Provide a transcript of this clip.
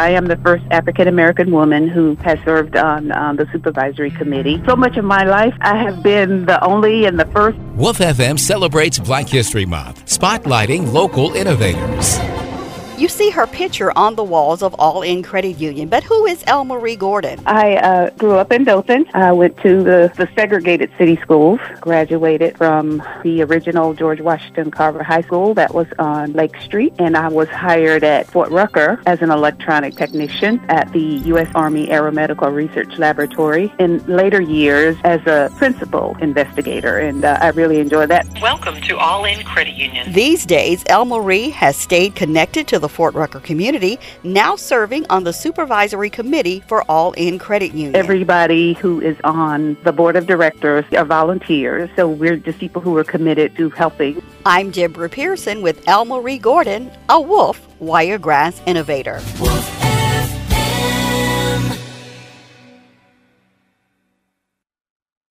I am the first African American woman who has served on um, the supervisory committee. So much of my life, I have been the only and the first. WOOF FM celebrates Black History Month, spotlighting local innovators. You see her picture on the walls of All In Credit Union, but who is Elmaree Gordon? I uh, grew up in Dothan. I went to the, the segregated city schools, graduated from the original George Washington Carver High School that was on Lake Street, and I was hired at Fort Rucker as an electronic technician at the U.S. Army Aeromedical Research Laboratory. In later years, as a principal investigator, and uh, I really enjoyed that. Welcome to All In Credit Union. These days, Elmaree has stayed connected to the the Fort Rucker community, now serving on the supervisory committee for All In Credit Union. Everybody who is on the board of directors are volunteers, so we're just people who are committed to helping. I'm Deborah Pearson with Elmaree Gordon, a WOOF Wiregrass innovator. WOOF.